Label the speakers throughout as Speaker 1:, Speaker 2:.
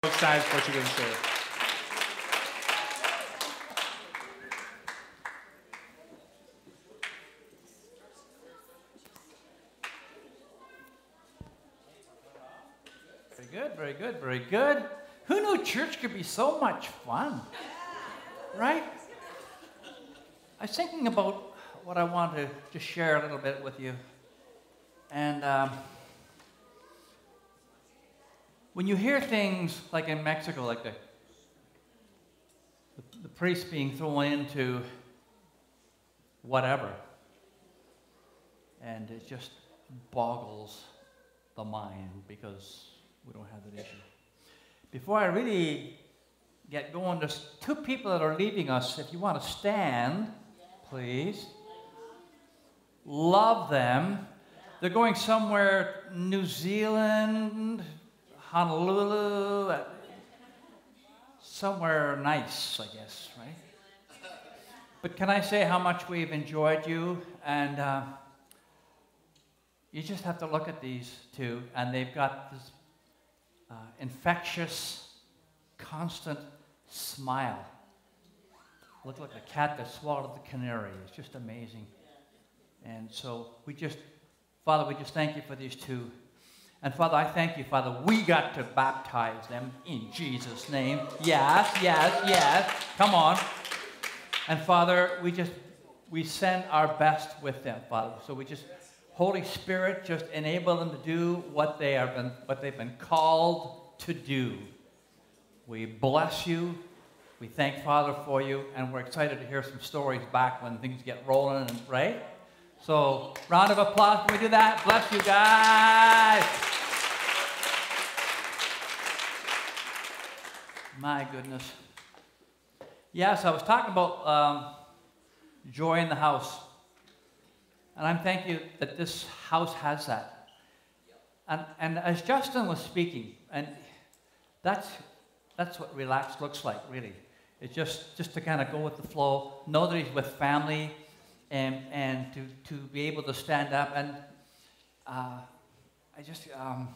Speaker 1: both sides to say. Very good, very good, very good. Who knew church could be so much fun? Right? I was thinking about what I wanted to share a little bit with you. And um, when you hear things like in Mexico, like the, the, the priest being thrown into whatever, and it just boggles the mind because we don't have that issue. Before I really get going, there's two people that are leaving us. If you want to stand, please. Love them. They're going somewhere, New Zealand, Honolulu, uh, somewhere nice, I guess, right? But can I say how much we've enjoyed you? And uh, you just have to look at these two, and they've got this uh, infectious, constant smile. Look like a cat that swallowed the canary. It's just amazing. And so we just, Father, we just thank you for these two. And Father, I thank you, Father, we got to baptize them in Jesus' name. Yes, yes, yes. Come on. And Father, we just, we send our best with them, Father. So we just, Holy Spirit, just enable them to do what they have been, what they've been called to do. We bless you. We thank Father for you, and we're excited to hear some stories back when things get rolling, right? So, round of applause. Can we do that? Bless you guys. My goodness. Yes, I was talking about um, joy in the house. And I'm thanking you that this house has that. And, and as Justin was speaking, and that's, that's what relaxed looks like, really. It's just, just to kind of go with the flow, know that he's with family, and, and to, to be able to stand up. And uh, I just, um,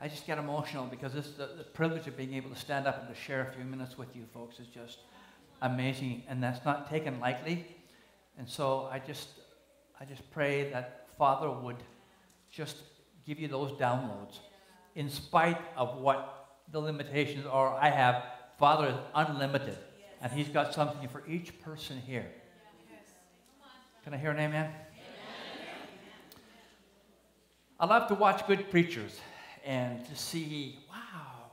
Speaker 1: I just get emotional because this, the, the privilege of being able to stand up and to share a few minutes with you folks is just amazing, and that's not taken lightly. And so I just, I just pray that Father would just give you those downloads, in spite of what the limitations are. I have Father is unlimited, and He's got something for each person here. Can I hear an amen? amen? I love to watch good preachers and to see, wow.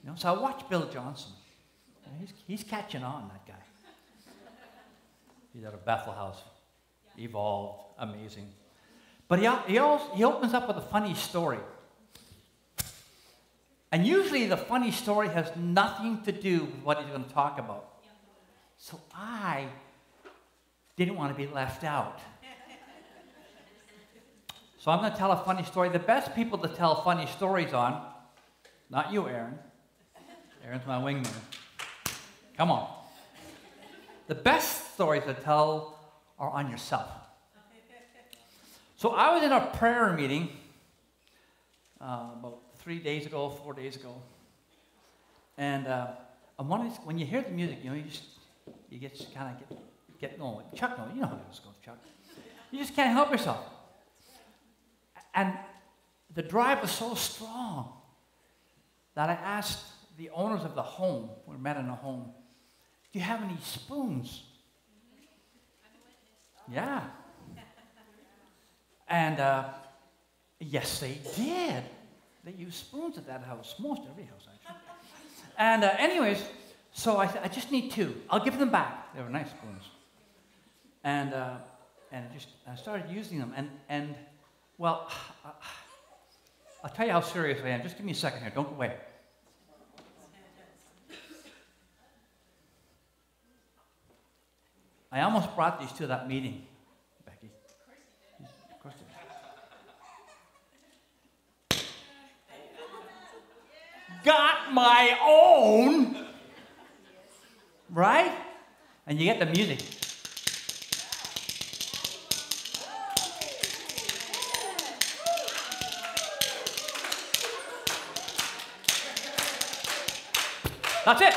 Speaker 1: You know, so I watch Bill Johnson. He's, he's catching on, that guy. He's out of Bethel House. Evolved, amazing. But he, he, also, he opens up with a funny story. And usually the funny story has nothing to do with what he's going to talk about. So I didn't want to be left out. So I'm going to tell a funny story. The best people to tell funny stories on, not you, Aaron. Aaron's my wingman. Come on. The best stories to tell are on yourself. So I was in a prayer meeting uh, about three days ago, four days ago, and uh, when you hear the music, you know, you just you get kind of get get going. Chuck, no, you know how this goes, Chuck. You just can't help yourself. And the drive was so strong that I asked the owners of the home, we met in a home, do you have any spoons? Yeah. And uh, yes, they did. They used spoons at that house, most every house actually. And uh, anyways, so I, I just need two. I'll give them back. They were nice spoons and uh, and just I started using them. And and well, I'll tell you how serious I am. Just give me a second here. Don't go away. I almost brought these to that meeting, Becky. Of course Got my own, right? And you get the music. That's it.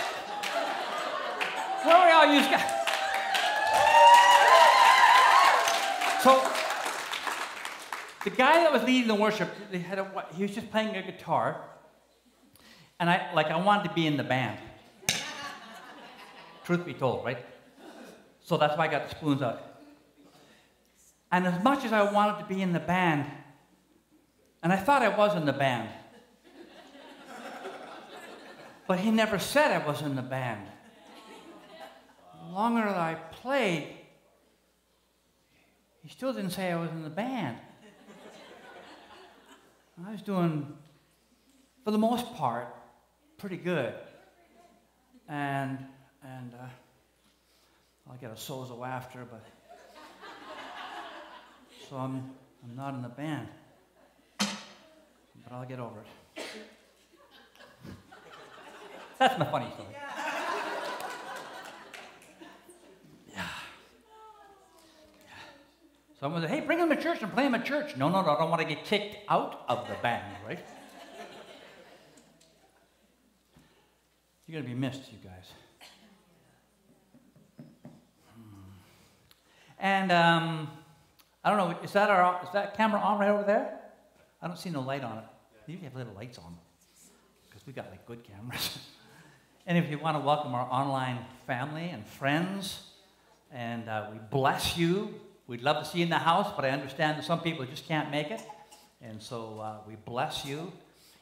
Speaker 1: Where are you? So, the guy that was leading the worship, they had a, he was just playing a guitar, and I like I wanted to be in the band. Truth be told, right? So that's why I got the spoons out. And as much as I wanted to be in the band, and I thought I was in the band, but he never said I was in the band. The longer that I played, he still didn't say I was in the band. I was doing, for the most part, pretty good. And, and uh, I'll get a sozo after, but. So I'm, I'm not in the band. But I'll get over it. That's my funny story. Yeah. Someone said, hey, bring him to church and play him at church. No, no, no, I don't want to get kicked out of the band, right? You're going to be missed, you guys. Hmm. And um, I don't know, is that, our, is that camera on right over there? I don't see no light on it. You usually have little lights on because we got like good cameras. and if you want to welcome our online family and friends, and uh, we bless you. We'd love to see you in the house, but I understand that some people just can't make it. And so uh, we bless you.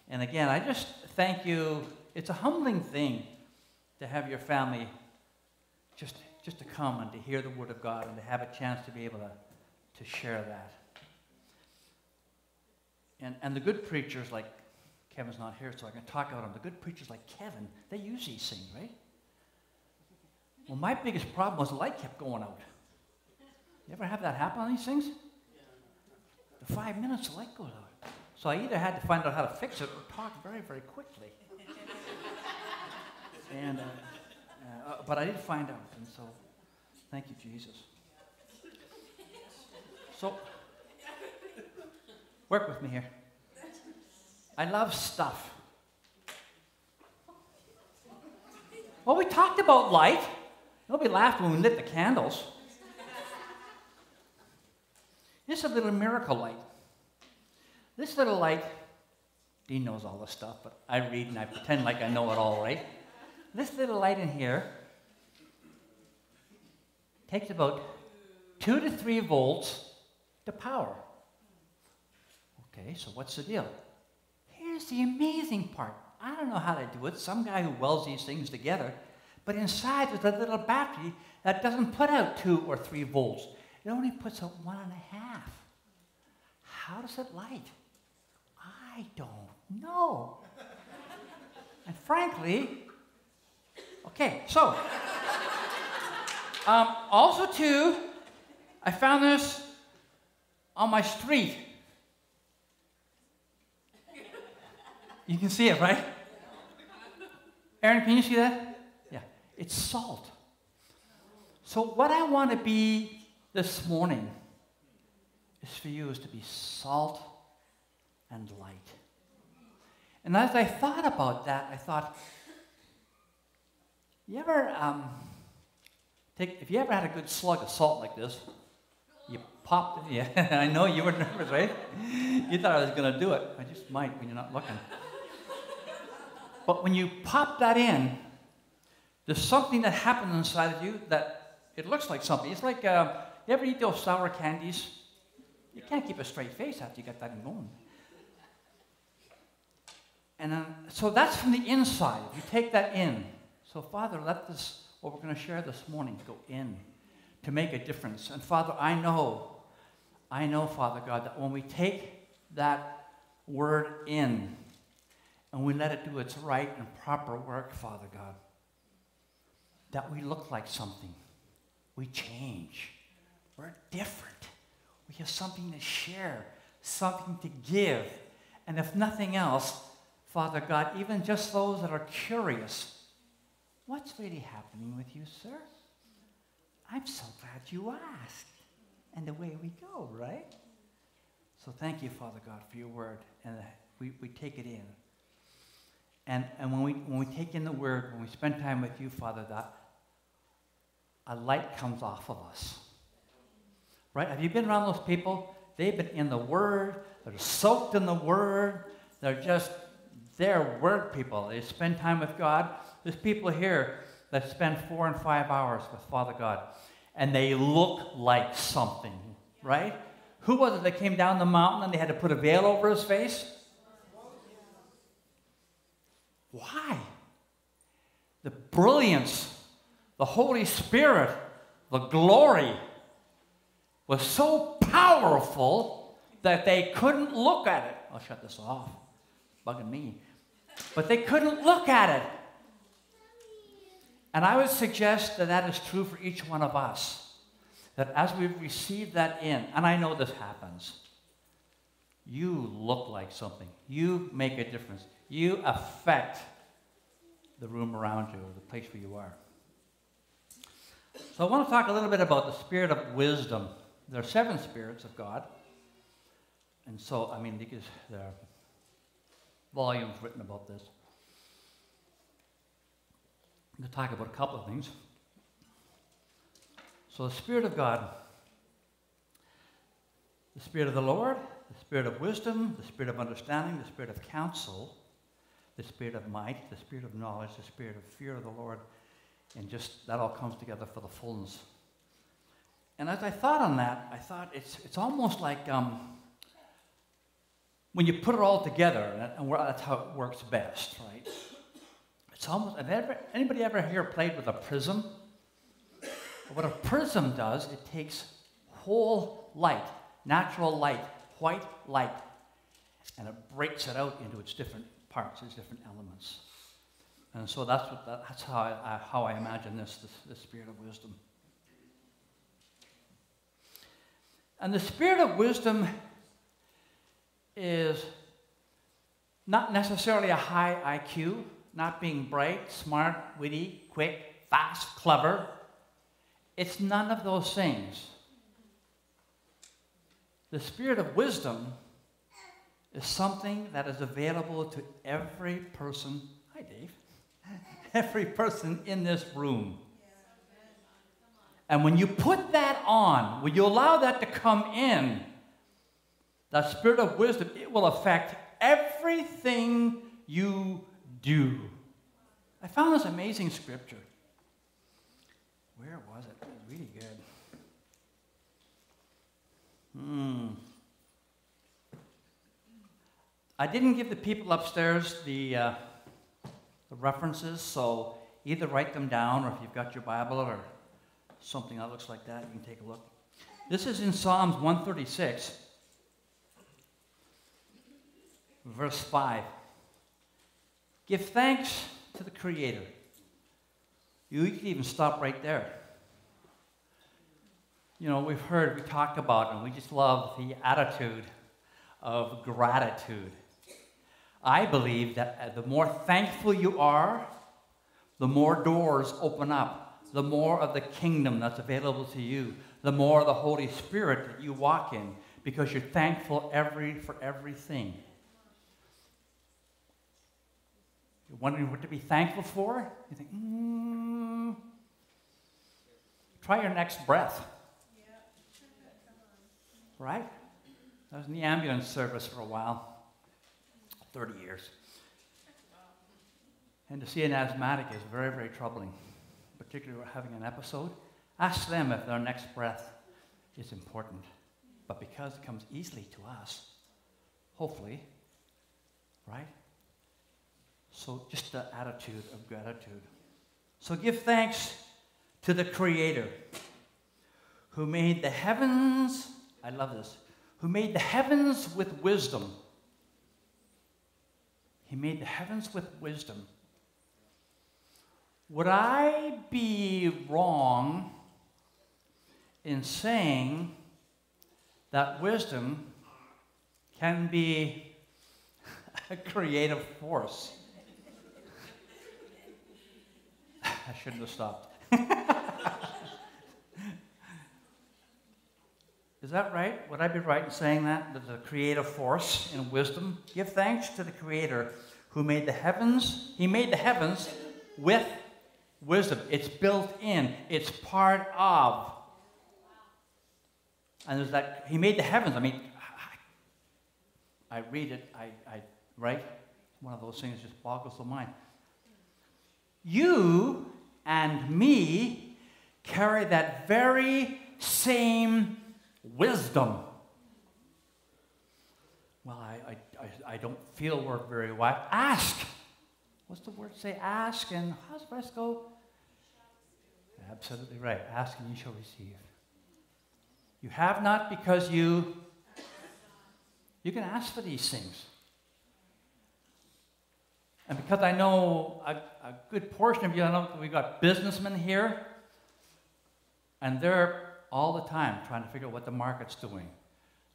Speaker 1: And again, I just thank you. It's a humbling thing to have your family just, just to come and to hear the Word of God and to have a chance to be able to, to share that. And, and the good preachers, like Kevin's not here, so I can talk about him. The good preachers like Kevin, they usually sing, right? Well, my biggest problem was the light kept going out. You ever have that happen on these things? The five minutes, the light goes out. So I either had to find out how to fix it or talk very, very quickly. and, uh, uh, but I did find out, and so thank you, Jesus. So, work with me here. I love stuff. Well, we talked about light. Nobody laughed when we lit the candles. This is a little miracle light. This little light, Dean knows all this stuff, but I read and I pretend like I know it all, right? This little light in here takes about two to three volts to power. Okay, so what's the deal? Here's the amazing part. I don't know how to do it. Some guy who welds these things together. But inside there's a little battery that doesn't put out two or three volts. It only puts out one and a half. How does it light? I don't know. and frankly, okay, so um, also too, I found this on my street. You can see it, right? Aaron, can you see that? Yeah. It's salt. So, what I want to be this morning is for you is to be salt and light. And as I thought about that, I thought, you ever um, take, if you ever had a good slug of salt like this, you popped it, yeah, I know you were nervous, right? You thought I was going to do it. I just might when you're not looking. But when you pop that in, there's something that happens inside of you that it looks like something. It's like, uh, you ever eat those sour candies? You can't keep a straight face after you get that in going. And uh, so that's from the inside. You take that in. So, Father, let this, what we're going to share this morning, go in to make a difference. And, Father, I know, I know, Father God, that when we take that word in, and we let it do its right and proper work, Father God, that we look like something. We change. We're different. We have something to share, something to give. And if nothing else, Father God, even just those that are curious, what's really happening with you, sir? I'm so glad you asked. And away we go, right? So thank you, Father God, for your word. And we, we take it in. And, and when, we, when we take in the Word, when we spend time with you, Father, that a light comes off of us. Right? Have you been around those people? They've been in the Word, they're soaked in the Word, they're just, they're Word people. They spend time with God. There's people here that spend four and five hours with Father God, and they look like something, right? Who was it that came down the mountain and they had to put a veil over his face? Why? The brilliance, the Holy Spirit, the glory was so powerful that they couldn't look at it. I'll shut this off. Bugging me. But they couldn't look at it. And I would suggest that that is true for each one of us. That as we receive that in, and I know this happens, you look like something. You make a difference. You affect the room around you or the place where you are. So I want to talk a little bit about the spirit of wisdom. There are seven spirits of God. And so, I mean, there are volumes written about this. I'm going to talk about a couple of things. So, the Spirit of God, the Spirit of the Lord, the Spirit of wisdom, the Spirit of understanding, the Spirit of counsel, the Spirit of might, the Spirit of knowledge, the Spirit of fear of the Lord, and just that all comes together for the fullness. And as I thought on that, I thought it's, it's almost like um, when you put it all together, and that's how it works best, right? It's almost, have ever, anybody ever here played with a prism? What a prism does, it takes whole light, natural light, white light, and it breaks it out into its different parts, its different elements. And so that's, what, that's how, I, how I imagine this, this, the spirit of wisdom. And the spirit of wisdom is not necessarily a high IQ, not being bright, smart, witty, quick, fast, clever. It's none of those things. The spirit of wisdom is something that is available to every person. Hi, Dave. every person in this room. And when you put that on, when you allow that to come in, that spirit of wisdom, it will affect everything you do. I found this amazing scripture. Where was it? It was really good. Hmm. I didn't give the people upstairs the, uh, the references, so either write them down or if you've got your Bible or something that looks like that, you can take a look. This is in Psalms 136, verse 5. Give thanks to the Creator. You can even stop right there. You know, we've heard, we talk about, and we just love the attitude of gratitude. I believe that uh, the more thankful you are, the more doors open up, the more of the kingdom that's available to you, the more of the Holy Spirit that you walk in, because you're thankful every for everything. You're wondering what to be thankful for? You think, hmm. Try your next breath. Right? I was in the ambulance service for a while, 30 years. And to see an asthmatic is very, very troubling, particularly when having an episode. Ask them if their next breath is important. But because it comes easily to us, hopefully, right? So just the attitude of gratitude. So give thanks to the Creator who made the heavens, I love this, who made the heavens with wisdom. He made the heavens with wisdom. Would I be wrong in saying that wisdom can be a creative force? I shouldn't have stopped. Is that right? Would I be right in saying that? There's a creative force in wisdom. Give thanks to the Creator who made the heavens, he made the heavens with wisdom. It's built in, it's part of. And there's that, he made the heavens. I mean, I, I read it, I, I, right? One of those things just boggles the mind. You and me carry that very same wisdom. Well, I, I, I, don't feel we're very well. Ask. What's the word say? Ask, and how's the rest go? Absolutely right. Ask and you shall receive. You have not because you you can ask for these things. And because I know a, a good portion of you, I know we've got businessmen here, and they're all the time trying to figure out what the market's doing.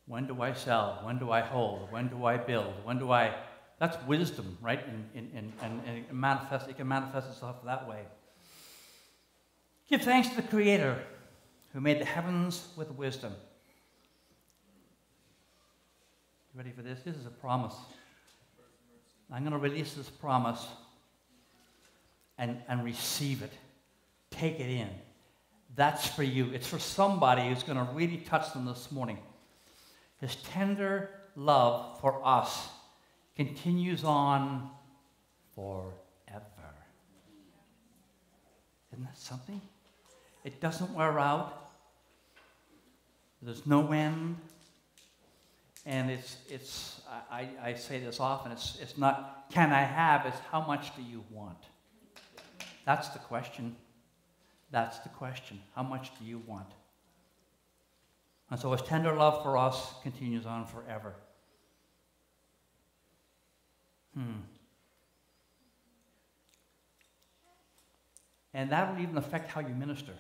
Speaker 1: When do I sell? When do I hold? When do I build? When do I. That's wisdom, right? And, and, it, manifest, it can manifest itself that way. Give thanks to the Creator who made the heavens with wisdom. You ready for this? This is a promise. I'm going to release this promise and, and receive it. Take it in. That's for you. It's for somebody who's going to really touch them this morning. His tender love for us continues on forever. Isn't that something? It doesn't wear out. There's no end. And it's, it's I, I say this often, it's, it's not can I have, it's how much do you want? That's the question. That's the question. How much do you want? And so his tender love for us continues on forever. Hmm. And that will even affect how you minister,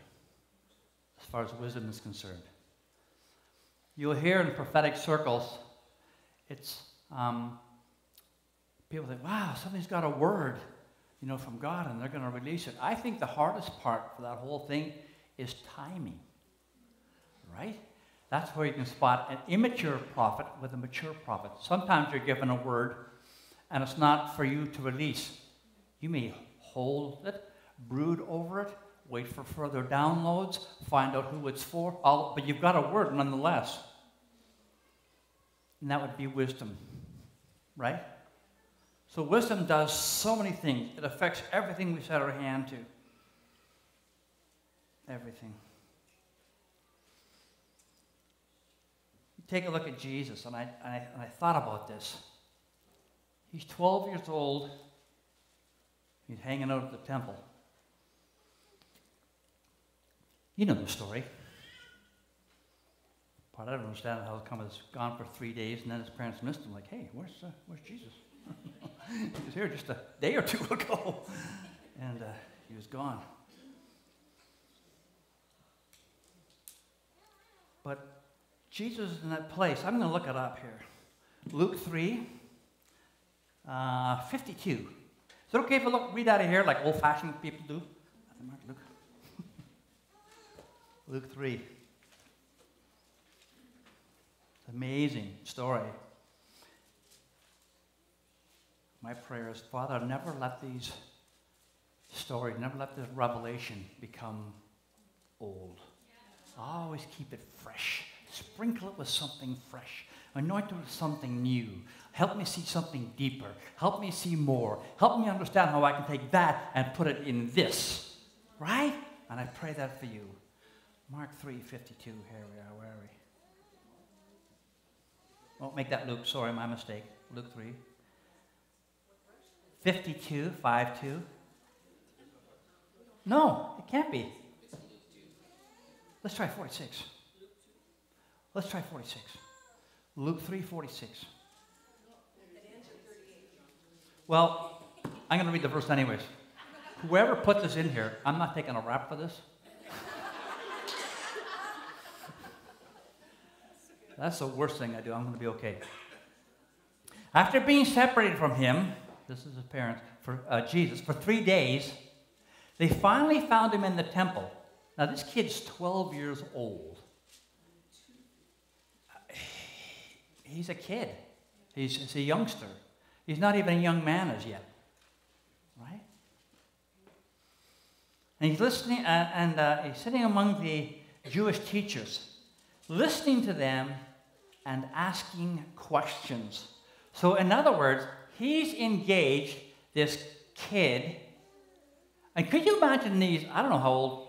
Speaker 1: as far as wisdom is concerned. You'll hear in prophetic circles, it's um, people think, wow, somebody's got a word, you know, from God and they're going to release it. I think the hardest part for that whole thing is timing, right? That's where you can spot an immature prophet with a mature prophet. Sometimes you're given a word and it's not for you to release. You may hold it, brood over it, wait for further downloads, find out who it's for, all, but you've got a word nonetheless. And that would be wisdom, right? So, wisdom does so many things, it affects everything we set our hand to. Everything. take a look at Jesus, and I, and I, and I thought about this. He's 12 years old, he's hanging out at the temple. You know the story. But I don't understand how come he's gone for three days and then his parents missed him. Like, hey, where's, uh, where's Jesus? He was here just a day or two ago. and uh, he was gone. But Jesus is in that place. I'm going to look it up here. Luke 3, uh, 52. Is it okay if I look, read out of here like old fashioned people do? Luke. Luke 3. Amazing story. My prayer is, Father, never let these stories, never let this revelation become old. Always keep it fresh. Sprinkle it with something fresh. Anoint it with something new. Help me see something deeper. Help me see more. Help me understand how I can take that and put it in this. Right? And I pray that for you. Mark 3 52. Here we are. Where are we? Won't make that Luke. Sorry, my mistake. Luke 3. 52, 5 2. No, it can't be. Let's try 46. Let's try 46. Luke 3 46. Well, I'm going to read the verse anyways. Whoever put this in here, I'm not taking a rap for this. That's the worst thing I do. I'm going to be okay. After being separated from him, this is his parents, for uh, Jesus, for three days, they finally found him in the temple. Now, this kid's 12 years old. he's a kid, he's, he's a youngster. He's not even a young man as yet. Right? And he's listening, uh, and uh, he's sitting among the Jewish teachers, listening to them and asking questions. So, in other words, he's engaged this kid. And could you imagine these? I don't know how old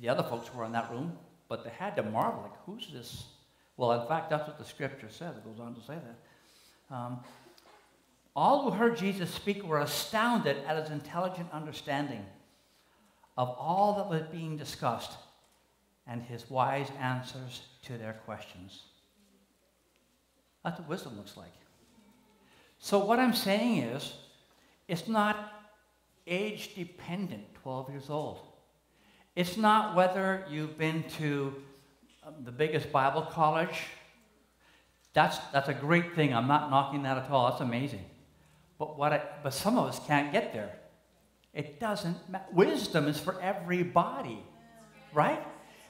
Speaker 1: the other folks were in that room, but they had to marvel, like, who's this? Well, in fact, that's what the scripture says. It goes on to say that. Um, all who heard Jesus speak were astounded at his intelligent understanding of all that was being discussed and his wise answers to their questions. That's what wisdom looks like. So, what I'm saying is, it's not age dependent, 12 years old. It's not whether you've been to um, the biggest Bible college. That's, that's a great thing. I'm not knocking that at all. That's amazing. But, what I, but some of us can't get there. It doesn't matter. Wisdom is for everybody, right?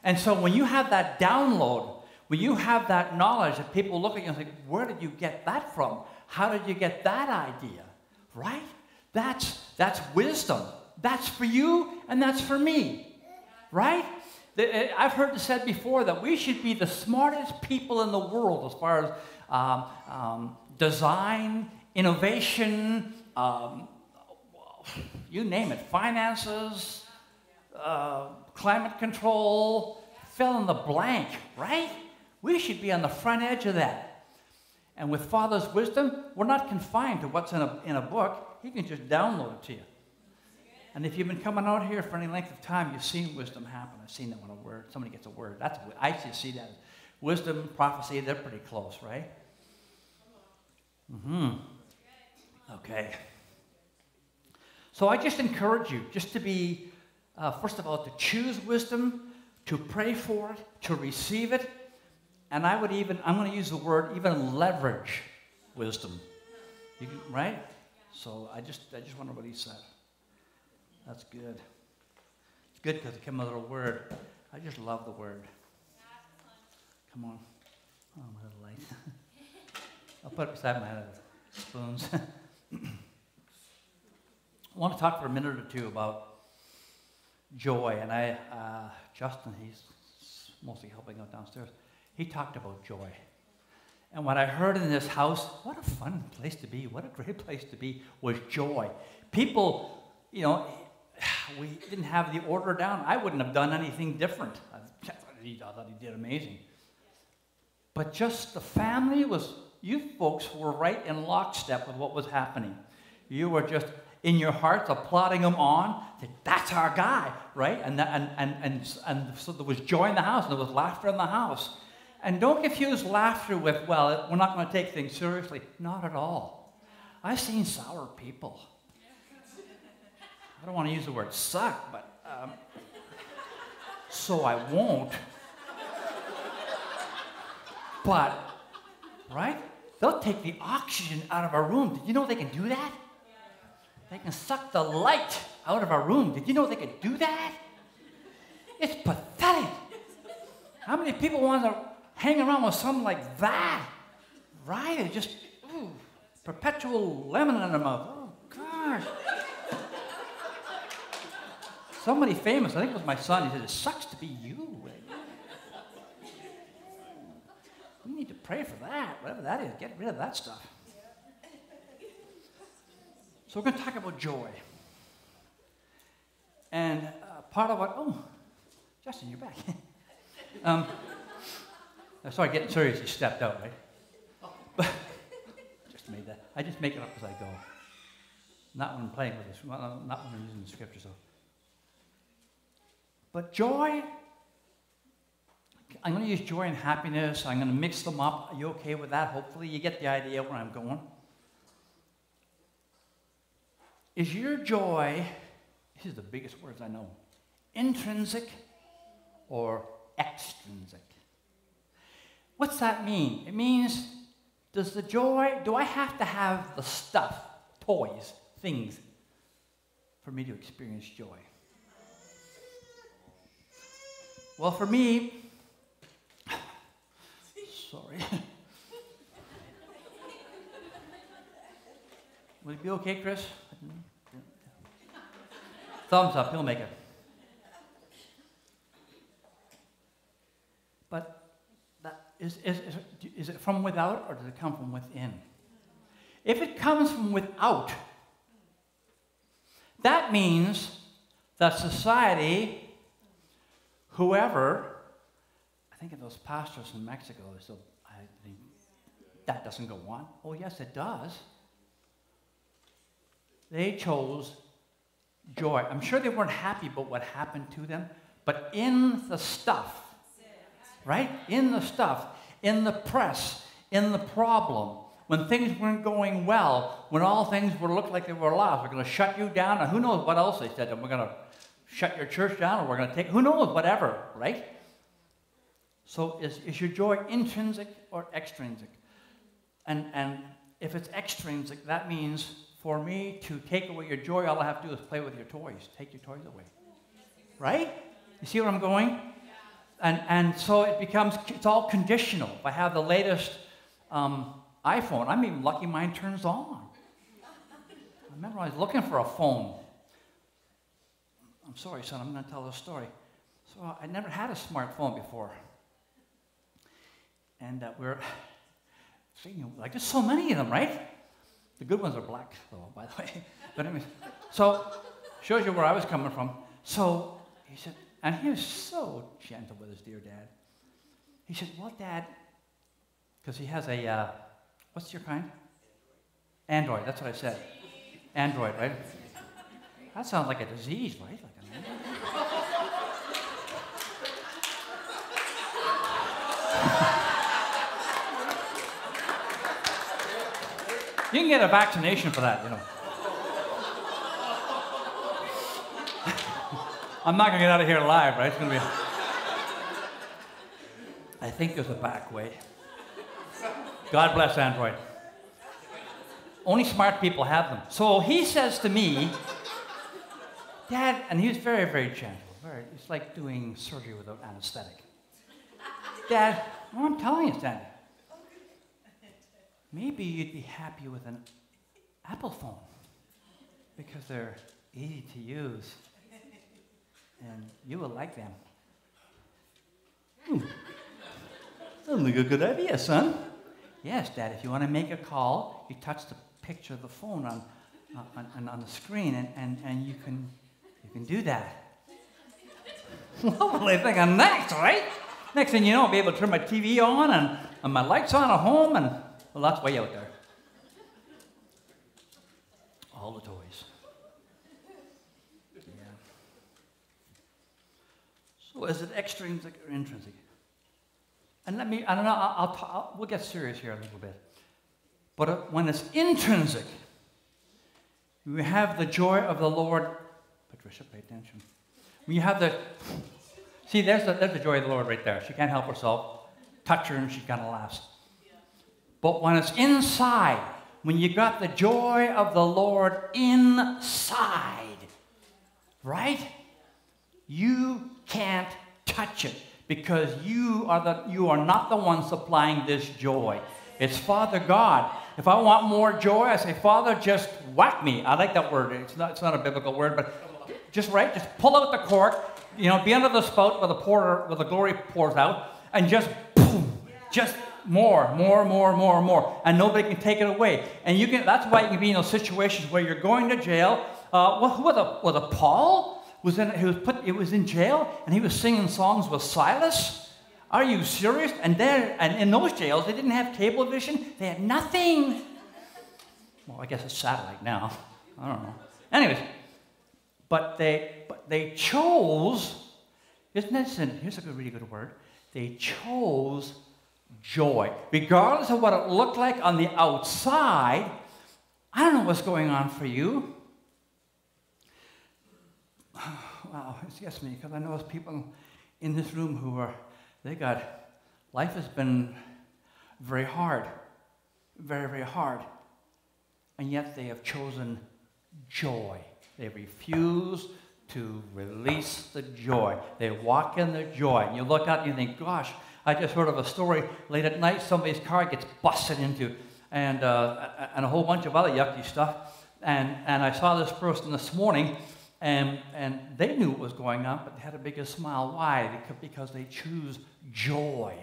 Speaker 1: And so when you have that download, when you have that knowledge that people look at you and think, where did you get that from? How did you get that idea? Right? That's, that's wisdom. That's for you and that's for me. Right? Eh, I've heard it said before that we should be the smartest people in the world as far as um, um, design, innovation, um, you name it, finances, uh, climate control, fill in the blank, right? We should be on the front edge of that. And with Father's wisdom, we're not confined to what's in a, in a book. He can just download it to you. And if you've been coming out here for any length of time, you've seen wisdom happen. I've seen that when a word, somebody gets a word. That's I just see that. Wisdom, prophecy, they're pretty close, right? Mm-hmm. Okay. So I just encourage you just to be, uh, first of all, to choose wisdom, to pray for it, to receive it, and I would even, I'm going to use the word even leverage wisdom. Can, right? So I just, I just wonder what he said. That's good. It's good because it came with a word. I just love the word. Come on. Oh, my little light. I'll put it beside my spoons. I want to talk for a minute or two about joy. And I, uh, Justin, he's mostly helping out downstairs. He talked about joy. And what I heard in this house, what a fun place to be, what a great place to be, was joy. People, you know, we didn't have the order down. I wouldn't have done anything different. I thought he did amazing. But just the family was, you folks were right in lockstep with what was happening. You were just in your hearts applauding him on. That's our guy, right? And, that, and, and, and, and so there was joy in the house and there was laughter in the house. And don't confuse laughter with, well, we're not going to take things seriously. Not at all. I've seen sour people. I don't want to use the word suck, but um, so I won't. But, right? They'll take the oxygen out of our room. Did you know they can do that? They can suck the light out of our room. Did you know they can do that? It's pathetic. How many people want to hang around with something like that? Right? It just, ooh, perpetual lemon in the mouth. Oh, gosh. Somebody famous, I think it was my son, he said, It sucks to be you. We need to pray for that, whatever that is. Get rid of that stuff. So we're going to talk about joy. And uh, part of what, oh, Justin, you're back. um, sorry, getting serious, you stepped out, right? But just made that. I just make it up as I go. Not when I'm playing with this, not when I'm using the scripture. So. But joy, I'm going to use joy and happiness. I'm going to mix them up. Are you okay with that? Hopefully, you get the idea where I'm going. Is your joy, this is the biggest words I know, intrinsic or extrinsic? What's that mean? It means, does the joy, do I have to have the stuff, toys, things, for me to experience joy? Well, for me, sorry. Will it be okay, Chris? Mm-hmm. Thumbs up, he'll make it. But that, is, is, is, it from without or does it come from within? If it comes from without, that means that society, whoever, I think of those pastors in Mexico, so I think that doesn't go on. Oh, yes, it does. They chose joy. I'm sure they weren't happy about what happened to them, but in the stuff, right? In the stuff, in the press, in the problem, when things weren't going well, when all things were looked like they were lost, we're going to shut you down, and who knows what else they said, and we're going to shut your church down, or we're going to take, who knows, whatever, right? So is, is your joy intrinsic or extrinsic? And, and if it's extrinsic, that means for me to take away your joy, all I have to do is play with your toys. Take your toys away. Right? You see where I'm going? And, and so it becomes, it's all conditional. If I have the latest um, iPhone. I'm even lucky mine turns on. I remember I was looking for a phone. I'm sorry, son, I'm going to tell this story. So I never had a smartphone before. And uh, we're seeing, like, there's so many of them, right? The good ones are black, though, by the way. But anyway, so shows you where I was coming from. So he said, and he was so gentle with his dear dad. He said, Well, Dad, because he has a, uh, What's your kind? Android, that's what I said. Android, right? That sounds like a disease, right? Like you can get a vaccination for that, you know. I'm not going to get out of here alive, right? It's going to be. I think there's a back way. God bless Android. Only smart people have them. So he says to me, Dad, and he was very, very gentle. Very, it's like doing surgery without anesthetic. Dad, well, I'm telling you, Dad, maybe you'd be happy with an Apple phone because they're easy to use and you will like them. Hmm. Sounds like a good idea, son. Yes, Dad, if you want to make a call, you touch the picture of the phone on, on, on, on the screen and, and, and you, can, you can do that. what will they think of next, right? Next thing you know, I'll be able to turn my TV on and, and my lights on at home, and well, that's way out there. All the toys. Yeah. So is it extrinsic or intrinsic? And let me, I don't know, I'll, I'll, I'll we'll get serious here a little bit. But uh, when it's intrinsic, we have the joy of the Lord. Patricia, pay attention. You have the, see, there's the, there's the joy of the Lord right there. She can't help herself. Touch her and she kind of laughs. But when it's inside, when you got the joy of the Lord inside, right? You can't touch it because you are, the, you are not the one supplying this joy. It's Father God. If I want more joy, I say, Father, just whack me. I like that word. It's not, it's not a biblical word, but just right, just pull out the cork, you know, be under the spout where the pour, where the glory pours out, and just boom, just more, more, more, more, more, and nobody can take it away. And you can. That's why you can be in those situations where you're going to jail. Uh, who was a was a Paul? Was in, he was put, he was in jail and he was singing songs with Silas. Are you serious? And there, and in those jails, they didn't have cable vision. They had nothing. Well, I guess it's satellite now. I don't know. Anyways, but they, but they chose. Isn't this? Here's a really good word. They chose joy, regardless of what it looked like on the outside. I don't know what's going on for you. wow, it gets me because I know there's people in this room who are, they got, life has been very hard, very, very hard. And yet they have chosen joy. They refuse to release the joy. They walk in the joy. And you look out and you think, gosh, I just heard of a story late at night, somebody's car gets busted into and, uh, and a whole bunch of other yucky stuff. And, and I saw this person this morning, and, and they knew what was going on, but they had a bigger smile. Why? Because they choose joy.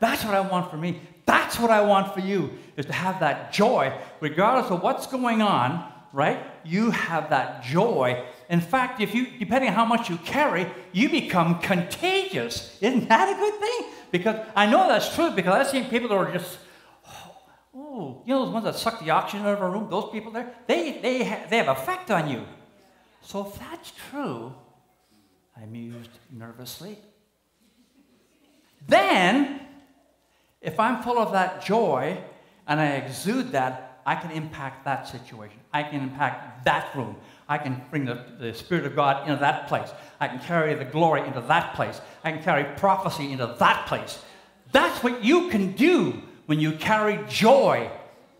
Speaker 1: That's what I want for me. That's what I want for you, is to have that joy, regardless of what's going on, right? You have that joy. In fact, if you, depending on how much you carry, you become contagious. Isn't that a good thing? Because I know that's true because I've seen people that are just, oh, you know those ones that suck the oxygen out of a room? Those people there, they, they, ha- they have effect on you. So if that's true, I mused nervously. Then, if I'm full of that joy and I exude that, I can impact that situation. I can impact that room. I can bring the, the Spirit of God into that place. I can carry the glory into that place. I can carry prophecy into that place. That's what you can do when you carry joy,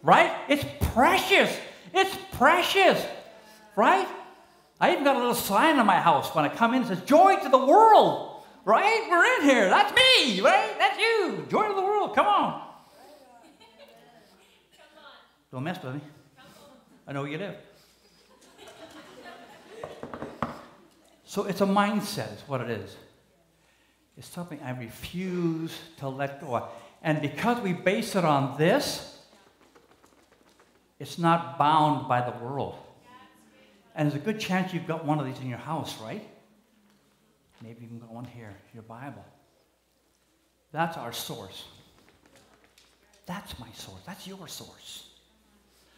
Speaker 1: right? It's precious. It's precious, right? I even got a little sign on my house when I come in. It says, Joy to the world, right? We're in here. That's me, right? That's you. Joy to the world. Come on. Don't mess with me. I know you live. So it's a mindset, is what it is. It's something I refuse to let go of. And because we base it on this, it's not bound by the world. And there's a good chance you've got one of these in your house, right? Maybe even got one here, your Bible. That's our source. That's my source. That's your source.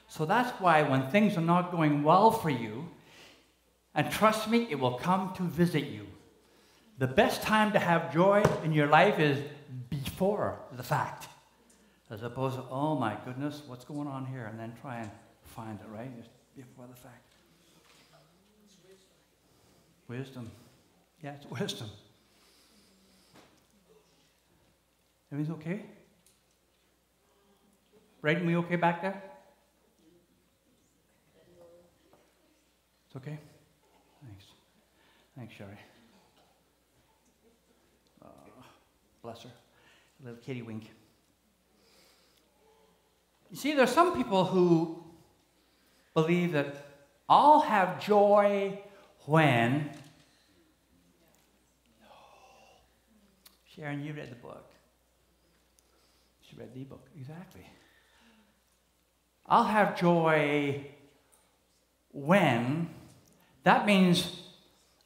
Speaker 1: So that's why when things are not going well for you, and trust me, it will come to visit you. The best time to have joy in your life is before the fact, as opposed to, oh my goodness, what's going on here? And then try and find it, right? Just before the fact. Wisdom. Yeah, it's wisdom. Everything's okay? Braden, we okay back there? It's okay? Thanks. Thanks, Sherry. Uh, bless her. Little kitty wink. You see, there's some people who believe that I'll have joy when. Sharon, you read the book. She read the book, exactly. I'll have joy when. That means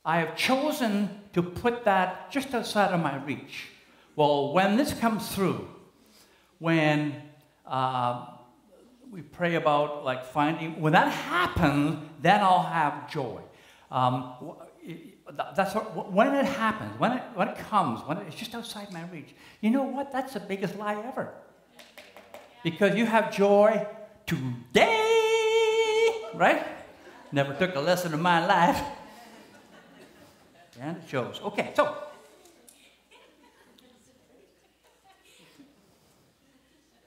Speaker 1: I have chosen to put that just outside of my reach. Well, when this comes through, when uh, we pray about like finding, when that happens, then I'll have joy. Um, that's what, when it happens, when it, when it comes, when it's just outside my reach. You know what? That's the biggest lie ever. Because you have joy today, right? Never took a lesson in my life. And it shows. Okay, so.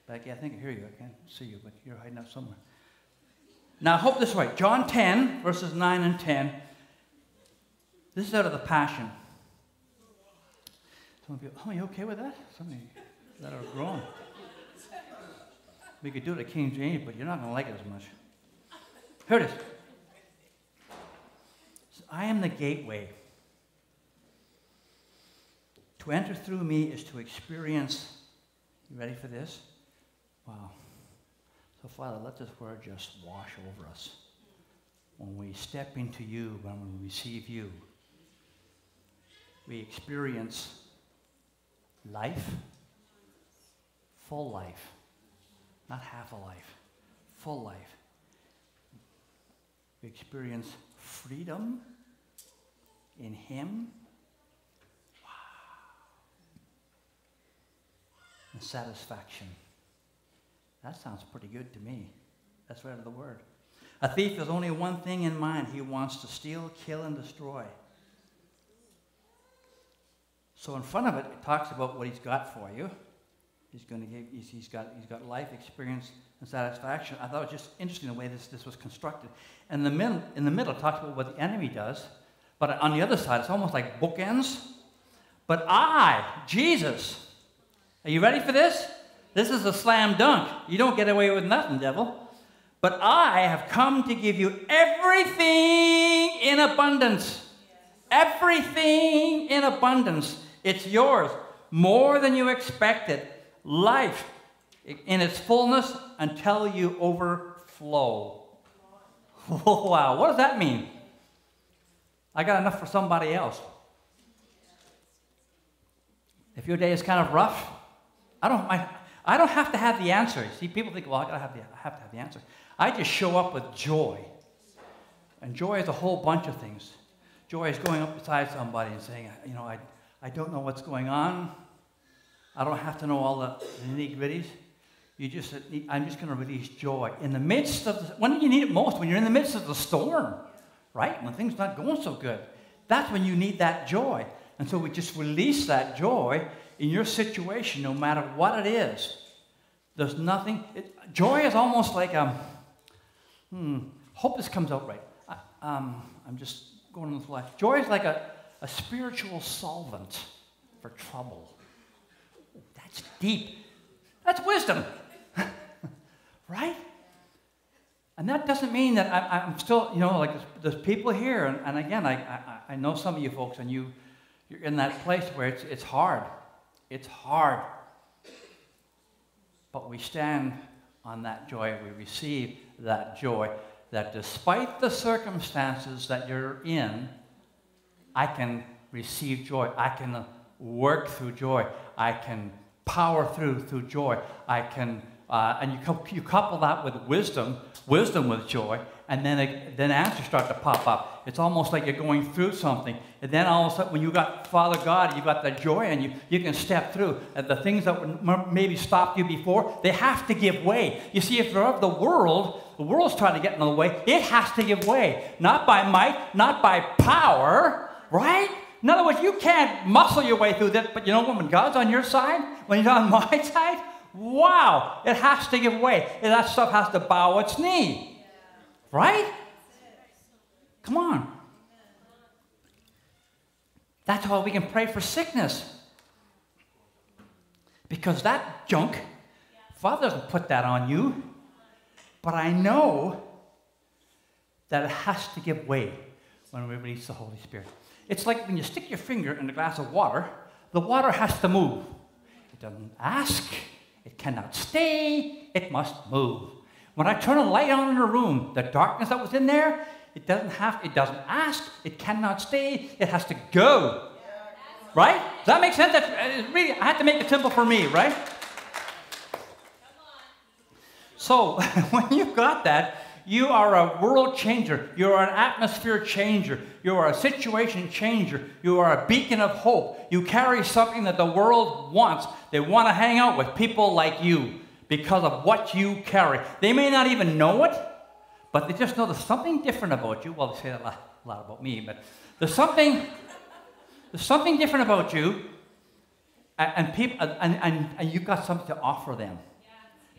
Speaker 1: Becky, I think I hear you. I can't see you, but you're hiding out somewhere. Now, I hope this is right. John 10, verses 9 and 10. This is out of the Passion. Some people, oh, you okay with that? Some of you that are grown. We could do it at King James, but you're not going to like it as much. Here it is. I am the gateway. To enter through me is to experience. You ready for this? Wow. So, Father, let this word just wash over us. When we step into you, when we receive you, we experience life, full life, not half a life, full life. We experience freedom in Him. Wow. And satisfaction. That sounds pretty good to me. That's right of the word. A thief has only one thing in mind he wants to steal, kill, and destroy. So in front of it, it talks about what he's got for you. He's going to give, he's, he's got, he's got life, experience, and satisfaction. I thought it was just interesting the way this, this was constructed. And the in the middle, it talks about what the enemy does. But on the other side, it's almost like bookends. But I, Jesus, are you ready for this? This is a slam dunk. You don't get away with nothing, devil. But I have come to give you everything in abundance. Everything in abundance. It's yours. More than you expected. Life in its fullness until you overflow. wow, what does that mean? I got enough for somebody else. If your day is kind of rough, I don't, I, I don't have to have the answer. See, people think, well, I, gotta have the, I have to have the answer. I just show up with joy. And joy is a whole bunch of things. Joy is going up beside somebody and saying, you know, I, I don't know what's going on. I don't have to know all the nitty gritties. You just, I'm just going to release joy in the midst of the, when do you need it most? When you're in the midst of the storm, right? When things not going so good. That's when you need that joy. And so we just release that joy in your situation, no matter what it is. There's nothing. It, joy is almost like a. Hmm, hope this comes out right. I, um, I'm just going on this life. Joy is like a, a spiritual solvent for trouble. That's deep. That's wisdom. right? And that doesn't mean that I, am still, you know, like there's, there's people here, and, and again, I, I, I, know some of you folks, and you, you're in that place where it's, it's hard. It's hard. But we stand on that joy, we receive that joy, that despite the circumstances that you're in, I can receive joy. I can work through joy. I can power through through joy. I can uh, and you, you couple that with wisdom, wisdom with joy, and then, it, then answers start to pop up. It's almost like you're going through something. And then all of a sudden, when you got Father God, you got that joy, and you, you can step through. And the things that maybe stopped you before, they have to give way. You see, if you're of the world, the world's trying to get in the way, it has to give way. Not by might, not by power, right? In other words, you can't muscle your way through this, but you know when God's on your side, when He's on my side, Wow, it has to give way. And that stuff has to bow its knee. Right? Come on. That's why we can pray for sickness. Because that junk, Father doesn't put that on you. But I know that it has to give way when we release the Holy Spirit. It's like when you stick your finger in a glass of water, the water has to move. It doesn't ask, it cannot stay, it must move. When I turn a light on in a room, the darkness that was in there, it doesn't have, it doesn't ask, it cannot stay, it has to go. Right? Does that make sense? That's, uh, really, I had to make it simple for me, right? So when you've got that, you are a world changer. You are an atmosphere changer. You are a situation changer. You are a beacon of hope. You carry something that the world wants. They want to hang out with people like you because of what you carry. They may not even know it, but they just know there's something different about you. Well, they say a lot, a lot about me, but there's something, there's something different about you, and, and people, and, and, and you've got something to offer them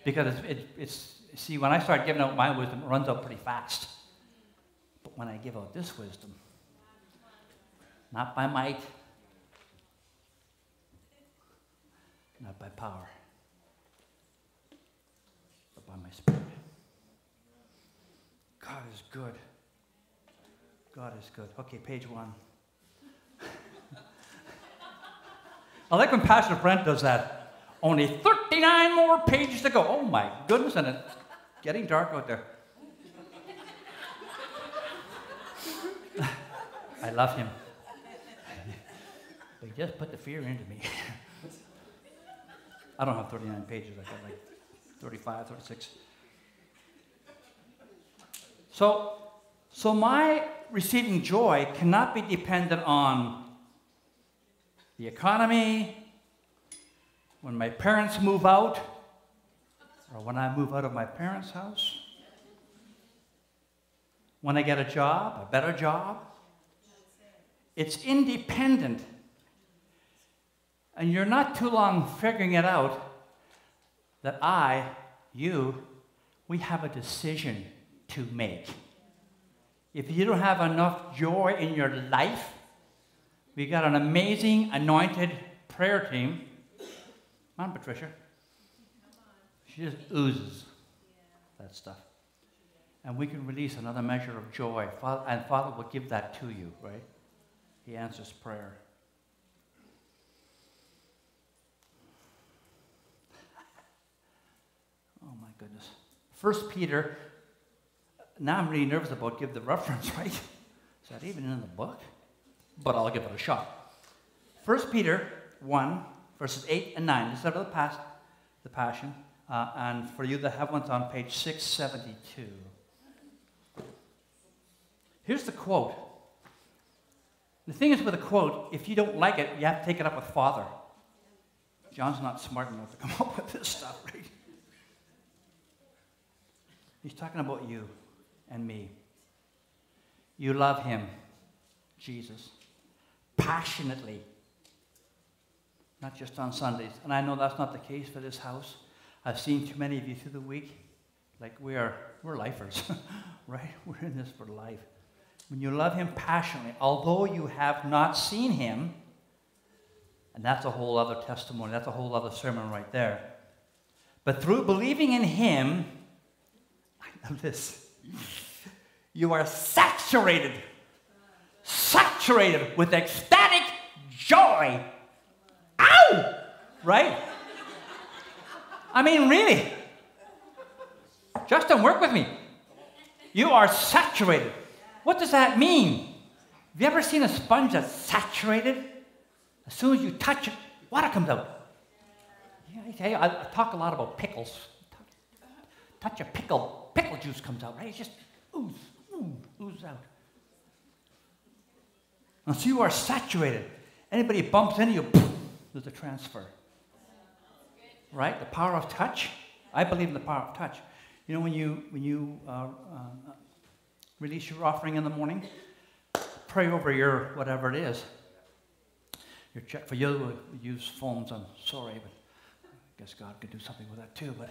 Speaker 1: because it's, it, it's see, when I start giving out my wisdom, it runs out pretty fast. But when I give out this wisdom, not by might, not by power, but by my spirit. God is good. God is good. Okay, page one. I like when Pastor Brent does that. Only 39 more pages to go. Oh my goodness, and it's getting dark out there. I love him. they just put the fear into me. I don't have 39 pages, I got like 35, 36. So, so my receiving joy cannot be dependent on the economy, when my parents move out, or when I move out of my parents' house, when I get a job, a better job. It's independent. And you're not too long figuring it out that I, you, we have a decision to make. If you don't have enough joy in your life, we got an amazing anointed prayer team Come on, Patricia. She just oozes that stuff. And we can release another measure of joy. And Father will give that to you, right? He answers prayer. Oh my goodness. First Peter, now I'm really nervous about give the reference, right? Is that even in the book? But I'll give it a shot. First Peter 1, verses 8 and 9. This is out of the past, the Passion. Uh, and for you that have one, on page 672. Here's the quote. The thing is with a quote, if you don't like it, you have to take it up with Father. John's not smart enough to come up with this stuff, right? He's talking about you and me. You love him, Jesus, passionately, not just on Sundays. And I know that's not the case for this house. I've seen too many of you through the week. Like we are, we're lifers, right? We're in this for life. When you love him passionately, although you have not seen him, and that's a whole other testimony, that's a whole other sermon right there. But through believing in him, I love this, you are saturated, saturated with ecstatic joy. Ow! Right? I mean, really. Justin, work with me. You are saturated. What does that mean? Have you ever seen a sponge that's saturated? As soon as you touch it, water comes out. Yeah, I tell you, I, talk a lot about pickles. Touch a pickle, pickle juice comes out, right? It just ooze, ooze, ooze out. So you are saturated. Anybody bumps into you, there's a transfer. Right? The power of touch. I believe in the power of touch. You know, when you, when you uh, uh, release your offering in the morning, pray over your whatever it is. Your check for you use phones. I'm sorry, but I guess God could do something with that too. But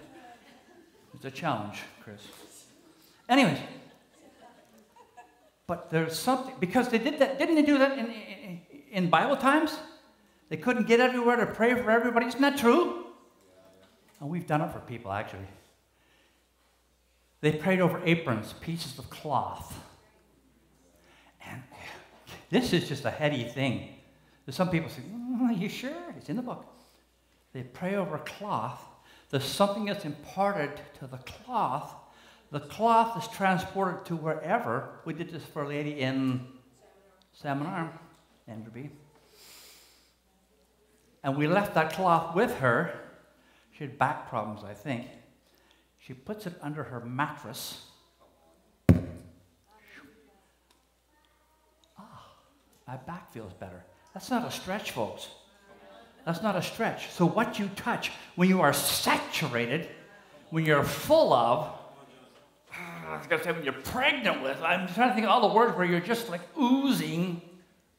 Speaker 1: it's a challenge, Chris. Anyways, but there's something because they did that. Didn't they do that in, in Bible times? They couldn't get everywhere to pray for everybody. Isn't that true? And we've done it for people actually. They prayed over aprons, pieces of cloth. And this is just a heady thing. Some people say, mm, Are you sure? It's in the book. They pray over cloth. There's something that's imparted to the cloth. The cloth is transported to wherever. We did this for a lady in Salmon Arm, Enderby. And we left that cloth with her. She had back problems, I think. She puts it under her mattress. Ah, my back feels better. That's not a stretch, folks. That's not a stretch. So, what you touch, when you are saturated, when you're full of, I was to say when you're pregnant with, I'm trying to think of all the words where you're just like oozing,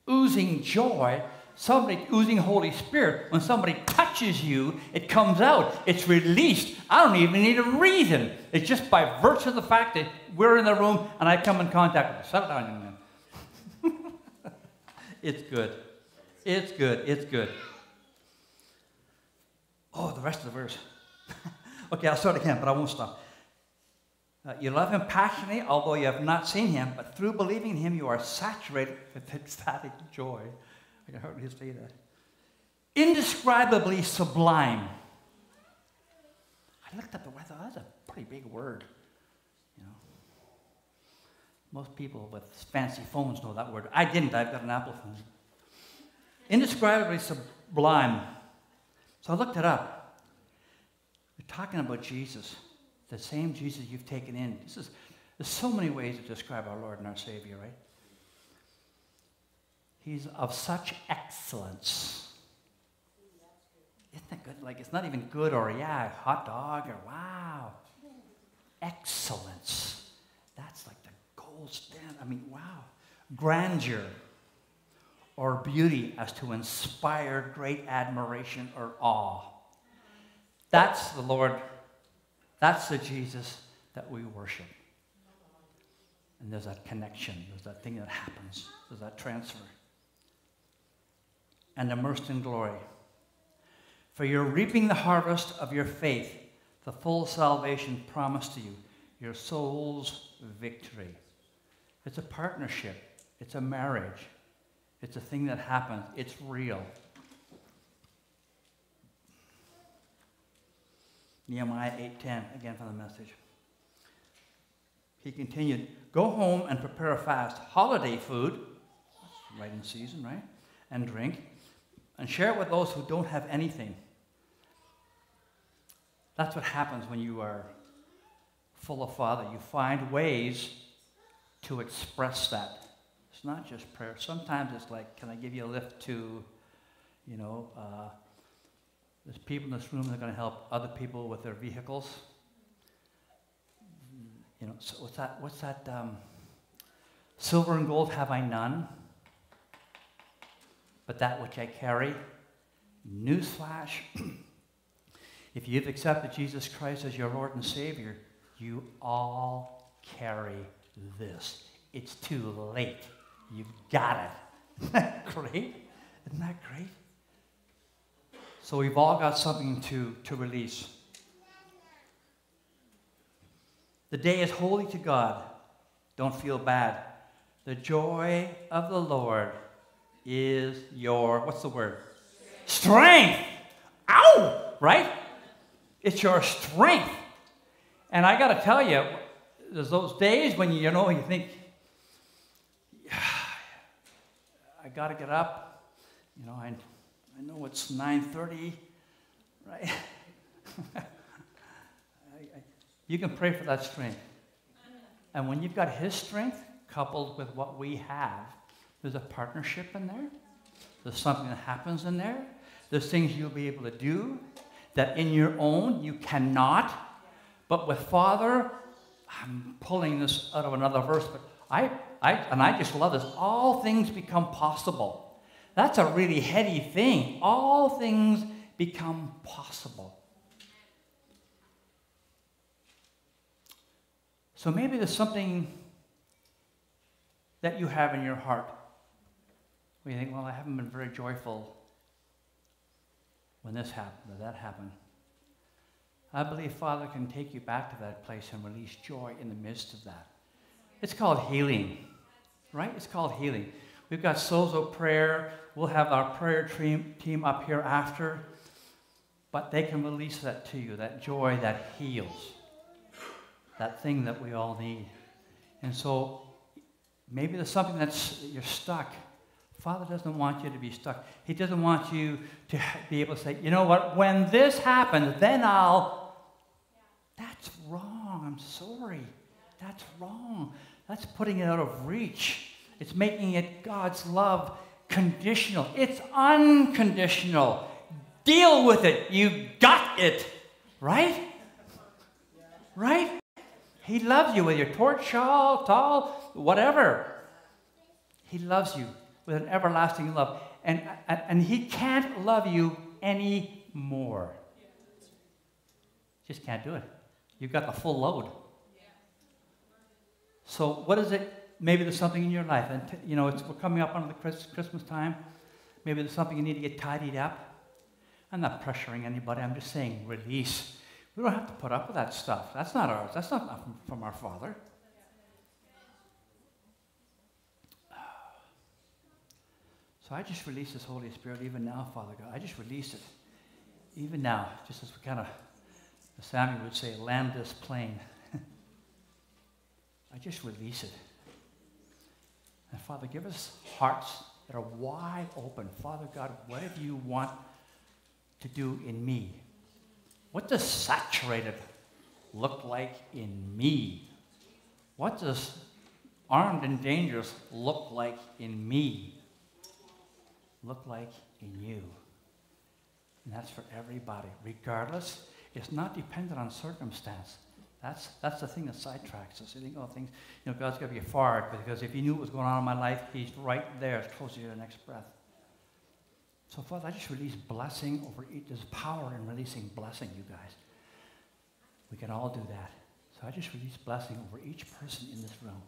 Speaker 1: oozing joy somebody oozing Holy Spirit, when somebody touches you, it comes out. It's released. I don't even need a reason. It's just by virtue of the fact that we're in the room and I come in contact with you. Settle down, young man. it's good. It's good. It's good. Oh, the rest of the verse. okay, I'll start again, but I won't stop. Uh, you love him passionately, although you have not seen him, but through believing in him, you are saturated with ecstatic joy. I can hardly say that. Indescribably sublime. I looked up the word, that's a pretty big word. You know. Most people with fancy phones know that word. I didn't, I've got an Apple phone. Indescribably sublime. So I looked it up. They're talking about Jesus, the same Jesus you've taken in. This is, there's so many ways to describe our Lord and our Savior, right? He's of such excellence. Isn't that good? Like, it's not even good or, yeah, hot dog or wow. Excellence. That's like the gold standard. I mean, wow. Grandeur or beauty as to inspire great admiration or awe. That's the Lord. That's the Jesus that we worship. And there's that connection, there's that thing that happens, there's that transfer and immersed in glory. For you're reaping the harvest of your faith, the full salvation promised to you, your soul's victory. It's a partnership, it's a marriage, it's a thing that happens, it's real. Nehemiah 8:10 again from the message. He continued, "Go home and prepare a fast, holiday food, right in season, right? And drink, and share it with those who don't have anything." That's what happens when you are full of Father. You find ways to express that. It's not just prayer. Sometimes it's like, can I give you a lift to, you know, uh, there's people in this room that are going to help other people with their vehicles. You know, so what's that? What's that? Um, Silver and gold have I none, but that which I carry. Newsflash. if you've accepted Jesus Christ as your Lord and Savior, you all carry this. It's too late. You've got it. Isn't that great? Isn't that great? So we've all got something to, to release. The day is holy to God. Don't feel bad. The joy of the Lord is your, what's the word? Strength. Ow! Right? It's your strength. And I got to tell you, there's those days when you, you know, you think, I got to get up. You know, I, I know it's 9.30, right? I, I, you can pray for that strength. And when you've got his strength coupled with what we have, there's a partnership in there. There's something that happens in there. There's things you'll be able to do that in your own you cannot. But with Father, I'm pulling this out of another verse, but I, I and I just love this. All things become possible that's a really heady thing. All things become possible. So maybe there's something that you have in your heart you think, well, I haven't been very joyful when this happened or that happened. I believe Father can take you back to that place and release joy in the midst of that. It's called healing, right? It's called healing. We've got Sozo prayer. We'll have our prayer team, team up here after. But they can release that to you, that joy that heals, that thing that we all need. And so maybe there's something that's you're stuck. Father doesn't want you to be stuck. He doesn't want you to be able to say, you know what, when this happens, then I'll. That's wrong. I'm sorry. That's wrong. That's putting it out of reach. It's making it God's love conditional. It's unconditional. Deal with it. You got it. Right? Right? He loves you whether you're torch, tall, tall, whatever. He loves you with an everlasting love. And, and, he can't love you anymore. Just can't do it. You've got the full load. So, what is it maybe there's something in your life, and t- you know, we're coming up on the Christmas time. Maybe there's something you need to get tidied up. I'm not pressuring anybody. I'm just saying release. We don't have to put up with that stuff. That's not ours. That's not from our Father. So I just release this Holy Spirit even now, Father God. I just release it. Even now, just as we kind of, Samuel would say, land this plane. I just release it. And Father, give us hearts that are wide open. Father God, whatever you want to do in me. What does saturated look like in me? What does armed and dangerous look like in me? Look like in you. And that's for everybody, regardless. It's not dependent on circumstance. That's, that's the thing that sidetracks us. You think, oh, things, you know, God's got to be far because if He knew what was going on in my life, He's right there, as close to your next breath. So, Father, I just release blessing over each. There's power in releasing blessing, you guys. We can all do that. So I just release blessing over each person in this room.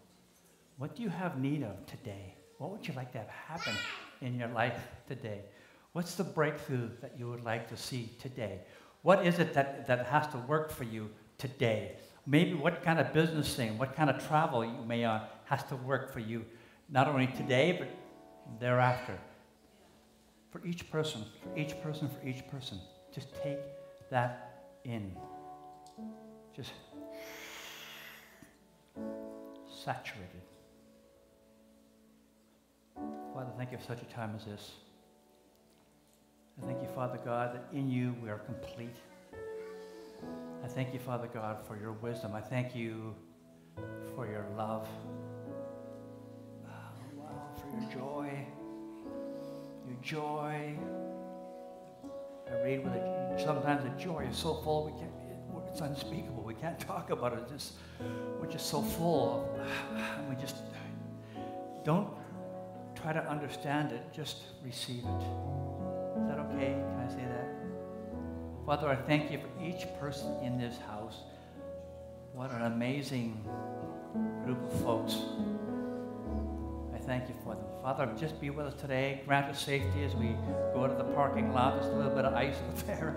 Speaker 1: What do you have need of today? What would you like to have happen in your life today? What's the breakthrough that you would like to see today? What is it that, that has to work for you today? Maybe what kind of business thing, what kind of travel you may on has to work for you, not only today, but thereafter. For each person, for each person, for each person. Just take that in. Just saturated. Father, thank you for such a time as this. I thank you, Father God, that in you we are complete. I thank you, Father God, for your wisdom. I thank you for your love, oh, for your joy, your joy. I read with it. Sometimes the joy is so full we can't. It's unspeakable. We can't talk about it. It's just we're just so full of. We just don't try to understand it. Just receive it. Is that okay? Can I say that? Father, I thank you for each person in this house. What an amazing group of folks. I thank you for them. Father, just be with us today. Grant us safety as we go to the parking lot. There's a little bit of ice out there.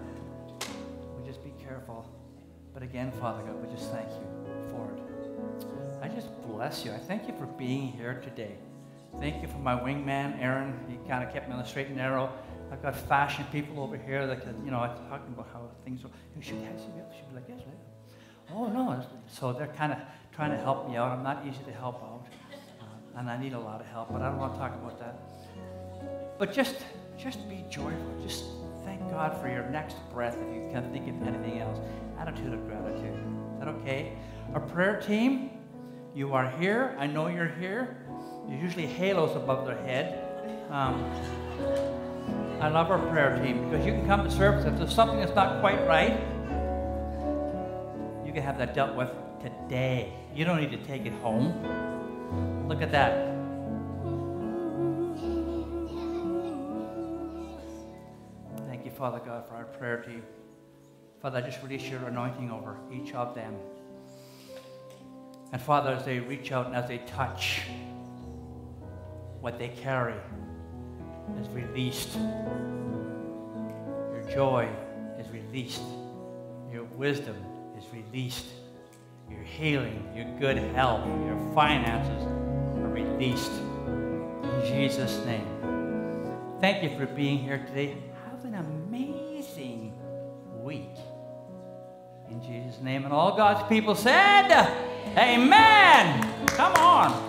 Speaker 1: We just be careful. But again, Father God, we just thank you for it. I just bless you. I thank you for being here today. Thank you for my wingman, Aaron. He kind of kept me on the straight and narrow. I've got fashion people over here that can, you know, I'm talking about how things are. You should, yes, should be like, yes, right? Oh, no. So they're kind of trying to help me out. I'm not easy to help out. Uh, and I need a lot of help, but I don't want to talk about that. But just, just be joyful. Just thank God for your next breath if you can't think of anything else. Attitude of gratitude. Is that okay? Our prayer team, you are here. I know you're here. There's usually halos above their head. Um, I love our prayer team because you can come to service if there's something that's not quite right. You can have that dealt with today. You don't need to take it home. Look at that. Thank you, Father God, for our prayer team. Father, I just release your anointing over each of them. And Father, as they reach out and as they touch what they carry, is released. Your joy is released. Your wisdom is released. Your healing, your good health, your finances are released. In Jesus' name. Thank you for being here today. Have an amazing week. In Jesus' name. And all God's people said, Amen. Come on.